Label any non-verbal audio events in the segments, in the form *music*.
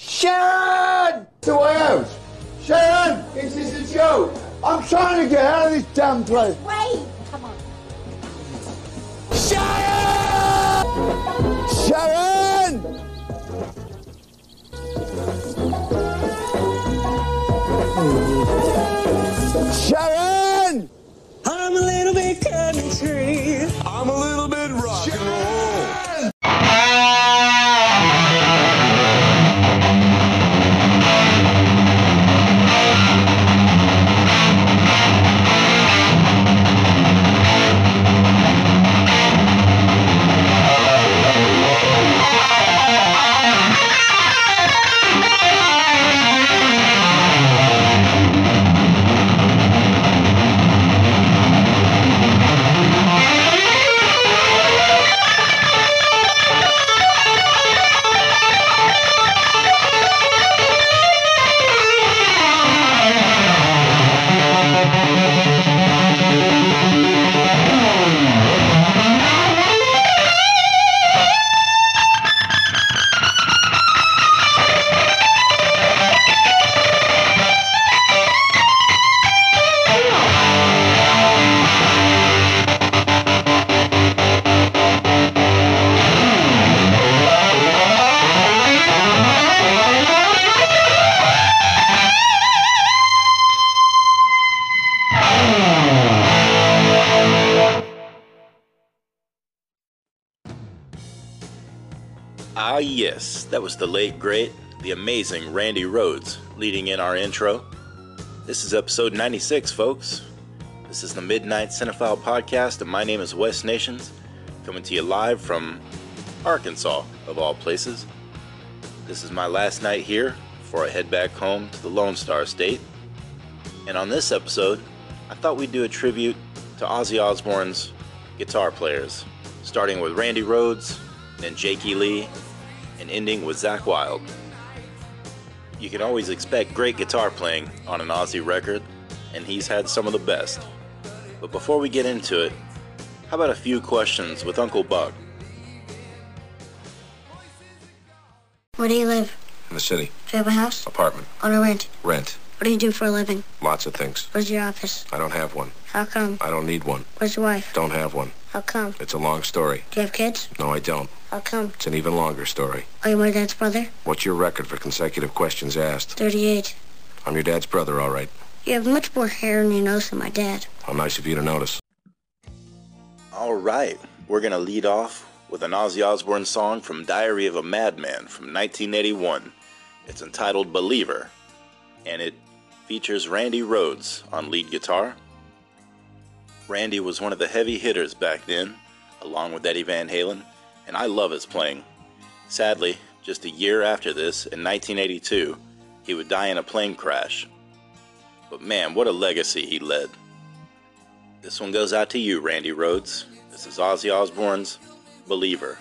Sharon! To my house. Sharon, this is a joke. I'm trying to get out of this damn place. Wait! Come on. Sharon! Sharon! Ah, yes, that was the late, great, the amazing Randy Rhoads leading in our intro. This is episode 96, folks. This is the Midnight Cinephile Podcast, and my name is Wes Nations, coming to you live from Arkansas, of all places. This is my last night here before I head back home to the Lone Star State. And on this episode, I thought we'd do a tribute to Ozzy Osbourne's guitar players, starting with Randy Rhoads, then Jakey Lee, and ending with Zakk Wylde. You can always expect great guitar playing on an Ozzy record, and he's had some of the best. But before we get into it, how about a few questions with Uncle Buck? Where do you live? In the city. Do you have a house? Apartment. On a rent? Rent. What do you do for a living? Lots of things. Where's your office? I don't have one. How come? I don't need one. Where's your wife? Don't have one. How come? It's a long story. Do you have kids? No, I don't. How come? It's an even longer story. Are you my dad's brother? What's your record for consecutive questions asked? 38. I'm your dad's brother, all right. You have much more hair on your nose than my dad. How nice of you to notice. All right, we're gonna lead off with an Ozzy Osbourne song from Diary of a Madman from 1981. It's entitled Believer, and it features Randy Rhoads on lead guitar. Randy was one of the heavy hitters back then, along with Eddie Van Halen, and I love his playing. Sadly, just a year after this, in 1982, he would die in a plane crash. But man, what a legacy he led. This one goes out to you, Randy Rhoads. This is Ozzy Osbourne's Believer.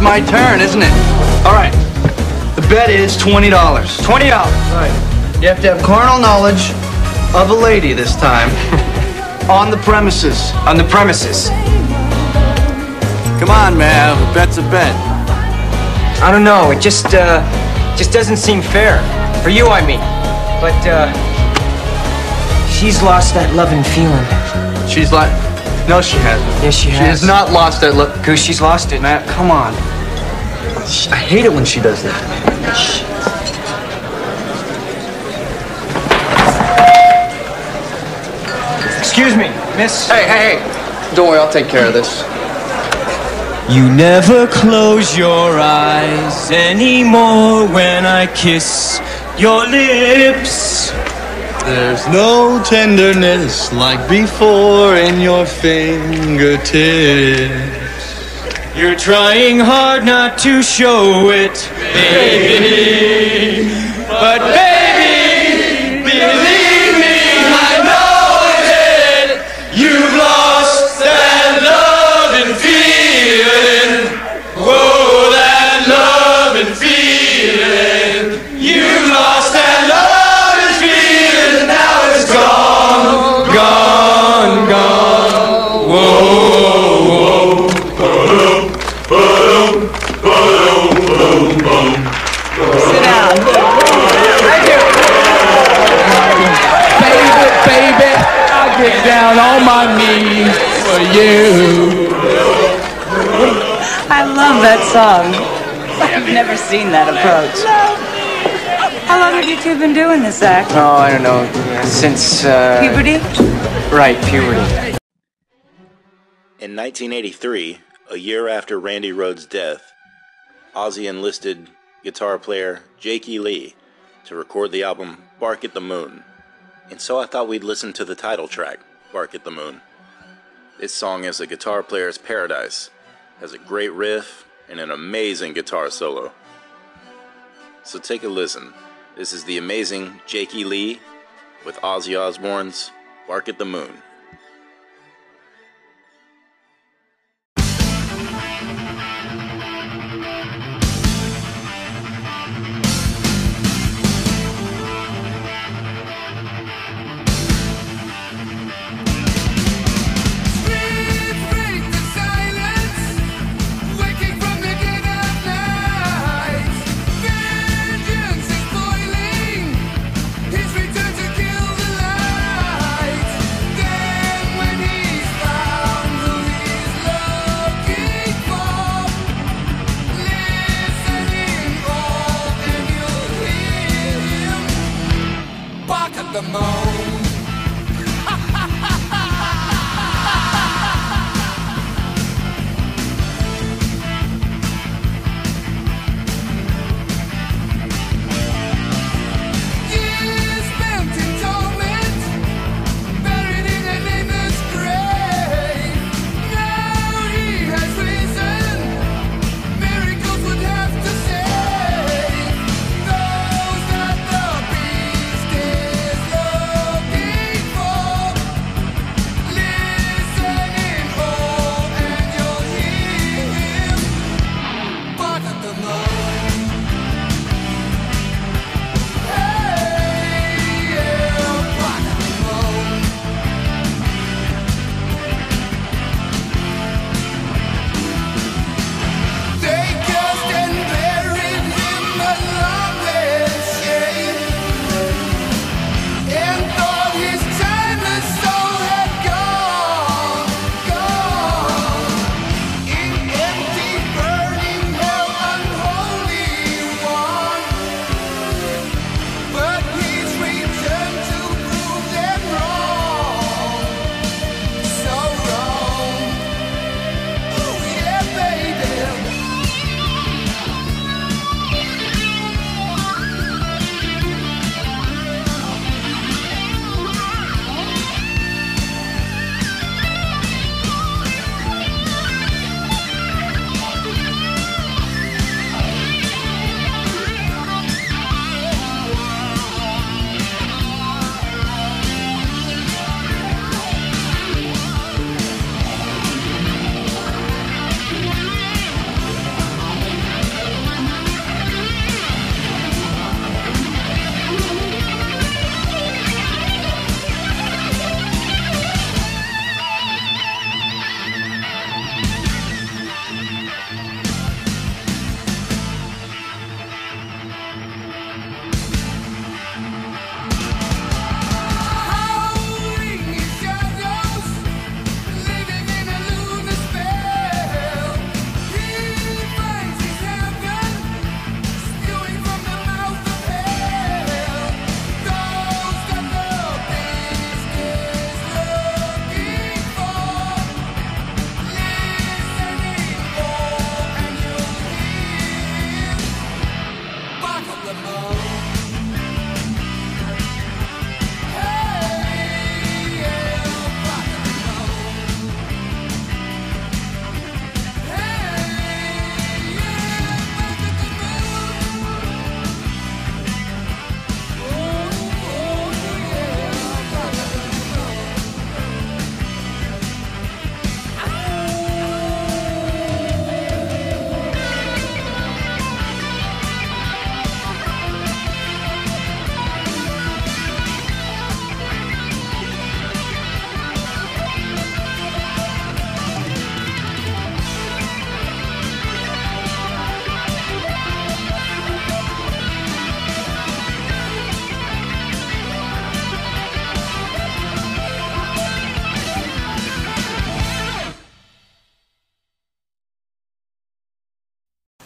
It's my turn, isn't it? All right. The bet is $20. $20. Right. You have to have carnal knowledge of a lady this time. *laughs* on the premises. On the premises. Come on, man. A bet's a bet. I don't know. It just, uh, just doesn't seem fair. For you, I mean. But, uh, she's lost that love and feeling. She's like, no, she hasn't. Yes, she She has. She has not lost that look. Goose, she's lost it. Matt, come on. I hate it when she does that. Excuse me, miss. Hey, hey, hey. Don't worry, I'll take care of this. You never close your eyes anymore when I kiss your lips. There's no tenderness like before in your fingertips. You're trying hard not to show it, baby. But baby, down on my knees for you. I love that song. I've never seen that approach. How long have you two been doing this act? Oh, I don't know. Since, uh... Puberty? Right, puberty. In 1983, a year after Randy Rhoads' death, Ozzy enlisted guitar player Jakey Lee to record the album Bark at the Moon. And so I thought we'd listen to the title track, Bark at the Moon. This song is a guitar player's paradise, has a great riff, and an amazing guitar solo. So take a listen. This is the amazing Jakey Lee with Ozzy Osbourne's Bark at the Moon.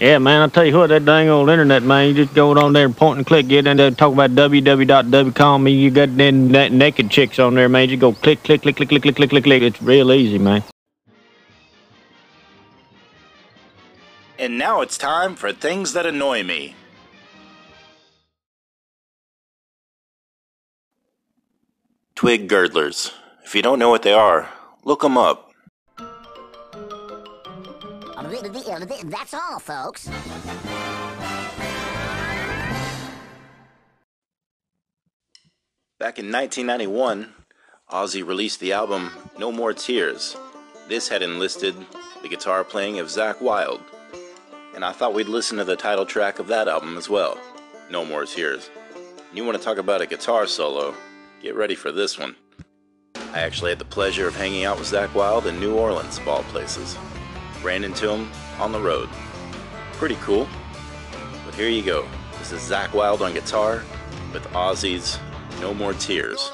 Yeah, man, I tell you what, that dang old internet, man, you just go on there and point and click, get in there, talk about www.wcom, you got na- naked chicks on there, man. You go click, click, click, click, click, click, click, click, click. It's real easy, man. And now it's time for things that annoy me. Twig girdlers. If you don't know what they are, look them up. That's all, folks. Back in 1991, Ozzy released the album No More Tears. This had enlisted the guitar playing of Zakk Wylde, and I thought we'd listen to the title track of that album as well, No More Tears. You want to talk about a guitar solo? Get ready for this one. I actually had the pleasure of hanging out with Zakk Wylde in New Orleans, of all places. Ran into him on the road. Pretty cool. But here you go. This is Zakk Wylde on guitar with Ozzy's No More Tears.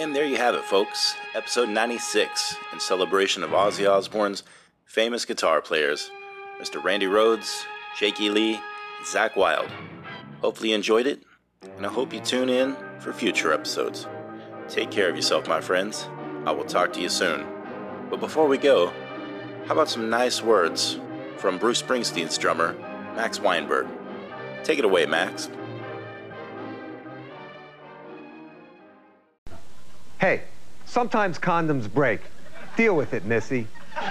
And there you have it, folks. Episode 96 in celebration of Ozzy Osbourne's famous guitar players, Mr. Randy Rhoads, Shaky Lee, and Zakk Wylde. Hopefully you enjoyed it, and I hope you tune in for future episodes. Take care of yourself, my friends. I will talk to you soon. But before we go, how about some nice words from Bruce Springsteen's drummer, Max Weinberg? Take it away, Max. Hey, sometimes condoms break. Deal with it, Missy. There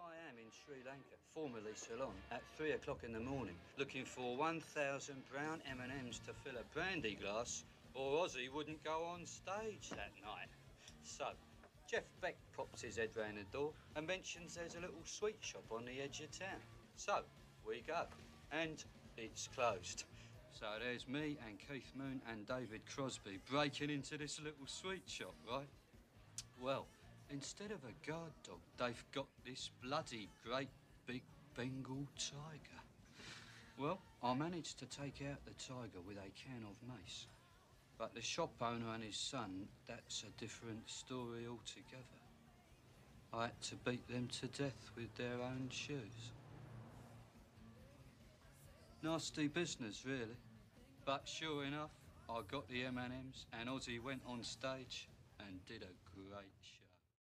I am in Sri Lanka, formerly Ceylon, at three o'clock in the morning, looking for 1,000 brown M&Ms to fill a brandy glass, or Ozzy wouldn't go on stage that night. So, Jeff Beck pops his head round the door and mentions there's a little sweet shop on the edge of town. So, we go, and it's closed. So there's me and Keith Moon and David Crosby breaking into this little sweet shop, right? Well, instead of a guard dog, they've got this bloody great big Bengal tiger. Well, I managed to take out the tiger with a can of mace. But the shop owner and his son, that's a different story altogether. I had to beat them to death with their own shoes. Nasty business, really. But sure enough, I got the M&Ms and Ozzy went on stage and did a great show.